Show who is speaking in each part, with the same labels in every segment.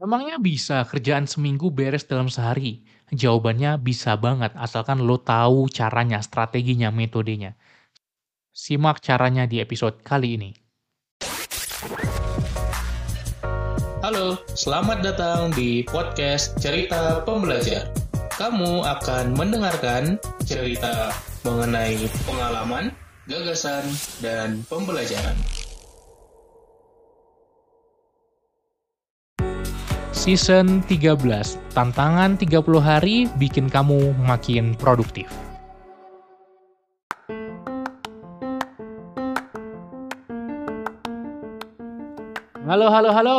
Speaker 1: Emangnya bisa kerjaan seminggu beres dalam sehari? Jawabannya bisa banget, asalkan lo tahu caranya, strateginya, metodenya. Simak caranya di episode kali ini.
Speaker 2: Halo, selamat datang di podcast Cerita Pembelajar. Kamu akan mendengarkan cerita mengenai pengalaman, gagasan, dan pembelajaran.
Speaker 1: Season 13, tantangan 30 hari bikin kamu makin produktif. Halo, halo, halo.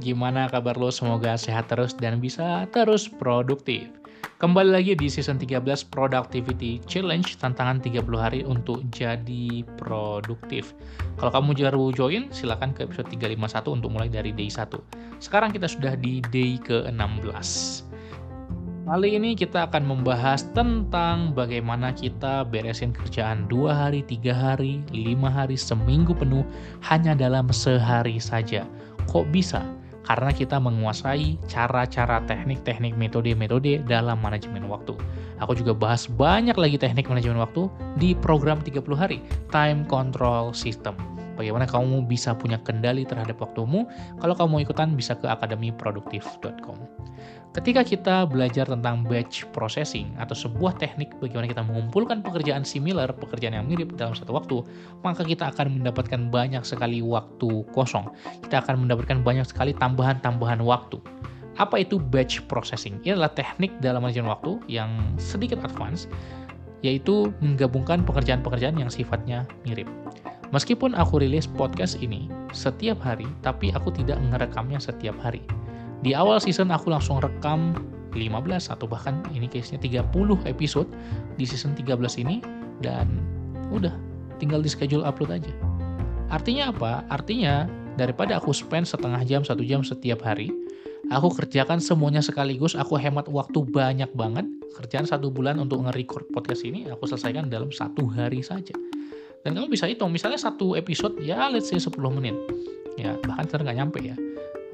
Speaker 1: Gimana kabar lo? Semoga sehat terus dan bisa terus produktif. Kembali lagi di season 13 Productivity Challenge, tantangan 30 hari untuk jadi produktif. Kalau kamu baru join, silahkan ke episode 351 untuk mulai dari day 1. Sekarang kita sudah di day ke-16. Kali ini kita akan membahas tentang bagaimana kita beresin kerjaan dua hari, tiga hari, lima hari, seminggu penuh hanya dalam sehari saja. Kok bisa? karena kita menguasai cara-cara teknik-teknik metode-metode dalam manajemen waktu. Aku juga bahas banyak lagi teknik manajemen waktu di program 30 hari, Time Control System. Bagaimana kamu bisa punya kendali terhadap waktumu? Kalau kamu mau ikutan bisa ke akademiproduktif.com. Ketika kita belajar tentang batch processing atau sebuah teknik bagaimana kita mengumpulkan pekerjaan similar, pekerjaan yang mirip dalam satu waktu, maka kita akan mendapatkan banyak sekali waktu kosong. Kita akan mendapatkan banyak sekali tambahan-tambahan waktu. Apa itu batch processing? Ini adalah teknik dalam manajemen waktu yang sedikit advance, yaitu menggabungkan pekerjaan-pekerjaan yang sifatnya mirip. Meskipun aku rilis podcast ini setiap hari, tapi aku tidak merekamnya setiap hari. Di awal season aku langsung rekam 15 atau bahkan ini case-nya 30 episode di season 13 ini dan udah tinggal di schedule upload aja. Artinya apa? Artinya daripada aku spend setengah jam, satu jam setiap hari, aku kerjakan semuanya sekaligus, aku hemat waktu banyak banget. Kerjaan satu bulan untuk nge-record podcast ini, aku selesaikan dalam satu hari saja. Dan kamu bisa hitung, misalnya satu episode, ya let's say 10 menit. Ya, bahkan sekarang nggak nyampe ya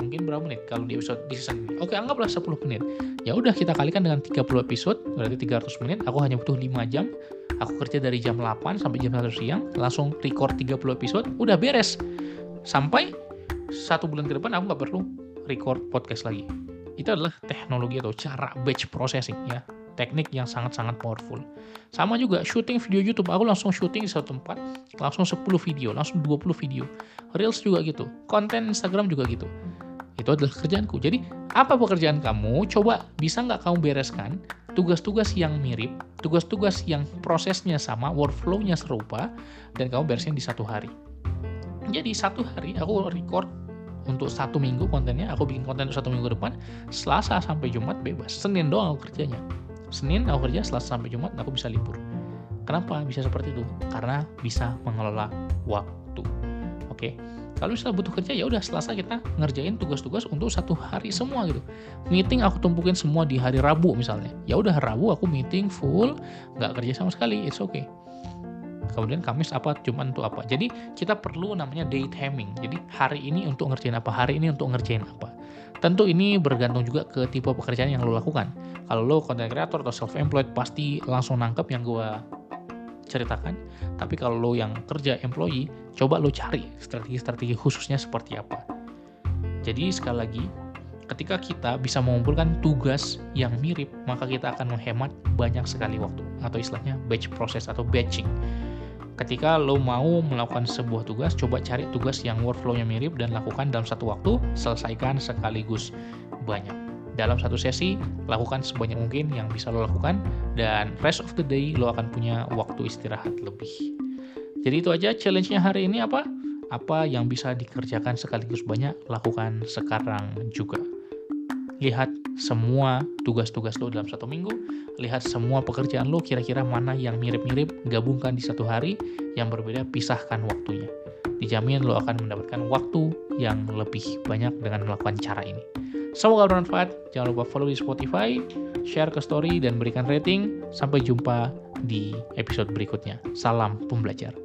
Speaker 1: mungkin berapa menit kalau di episode di season ini. Oke, anggaplah 10 menit. Ya udah kita kalikan dengan 30 episode, berarti 300 menit. Aku hanya butuh 5 jam. Aku kerja dari jam 8 sampai jam 1 siang, langsung record 30 episode, udah beres. Sampai satu bulan ke depan aku nggak perlu record podcast lagi. Itu adalah teknologi atau cara batch processing ya teknik yang sangat-sangat powerful. Sama juga syuting video YouTube, aku langsung syuting di satu tempat, langsung 10 video, langsung 20 video. Reels juga gitu, konten Instagram juga gitu. Itu adalah kerjaanku. Jadi, apa pekerjaan kamu? Coba bisa nggak kamu bereskan tugas-tugas yang mirip, tugas-tugas yang prosesnya sama, workflow-nya serupa, dan kamu beresin di satu hari. Jadi, satu hari aku record untuk satu minggu kontennya, aku bikin konten untuk satu minggu depan, Selasa sampai Jumat bebas. Senin doang aku kerjanya. Senin aku kerja, Selasa sampai Jumat aku bisa libur. Kenapa bisa seperti itu? Karena bisa mengelola waktu. Oke. Kalau misalnya butuh kerja ya udah Selasa kita ngerjain tugas-tugas untuk satu hari semua gitu. Meeting aku tumpukin semua di hari Rabu misalnya. Ya udah Rabu aku meeting full, nggak kerja sama sekali, it's okay. Kemudian Kamis apa, Jumat untuk apa. Jadi kita perlu namanya day timing. Jadi hari ini untuk ngerjain apa, hari ini untuk ngerjain apa. Tentu ini bergantung juga ke tipe pekerjaan yang lo lakukan. Kalau lo content creator atau self-employed pasti langsung nangkep yang gue ceritakan. Tapi kalau lo yang kerja employee, coba lo cari strategi-strategi khususnya seperti apa. Jadi sekali lagi, ketika kita bisa mengumpulkan tugas yang mirip, maka kita akan menghemat banyak sekali waktu. Atau istilahnya batch process atau batching ketika lo mau melakukan sebuah tugas, coba cari tugas yang workflow-nya mirip dan lakukan dalam satu waktu, selesaikan sekaligus banyak. Dalam satu sesi, lakukan sebanyak mungkin yang bisa lo lakukan, dan rest of the day lo akan punya waktu istirahat lebih. Jadi itu aja challenge-nya hari ini apa? Apa yang bisa dikerjakan sekaligus banyak, lakukan sekarang juga. Lihat semua tugas-tugas lo dalam satu minggu, lihat semua pekerjaan lo kira-kira mana yang mirip-mirip, gabungkan di satu hari, yang berbeda pisahkan waktunya. Dijamin lo akan mendapatkan waktu yang lebih banyak dengan melakukan cara ini. Semoga bermanfaat. Jangan lupa follow di Spotify, share ke story, dan berikan rating. Sampai jumpa di episode berikutnya. Salam pembelajar.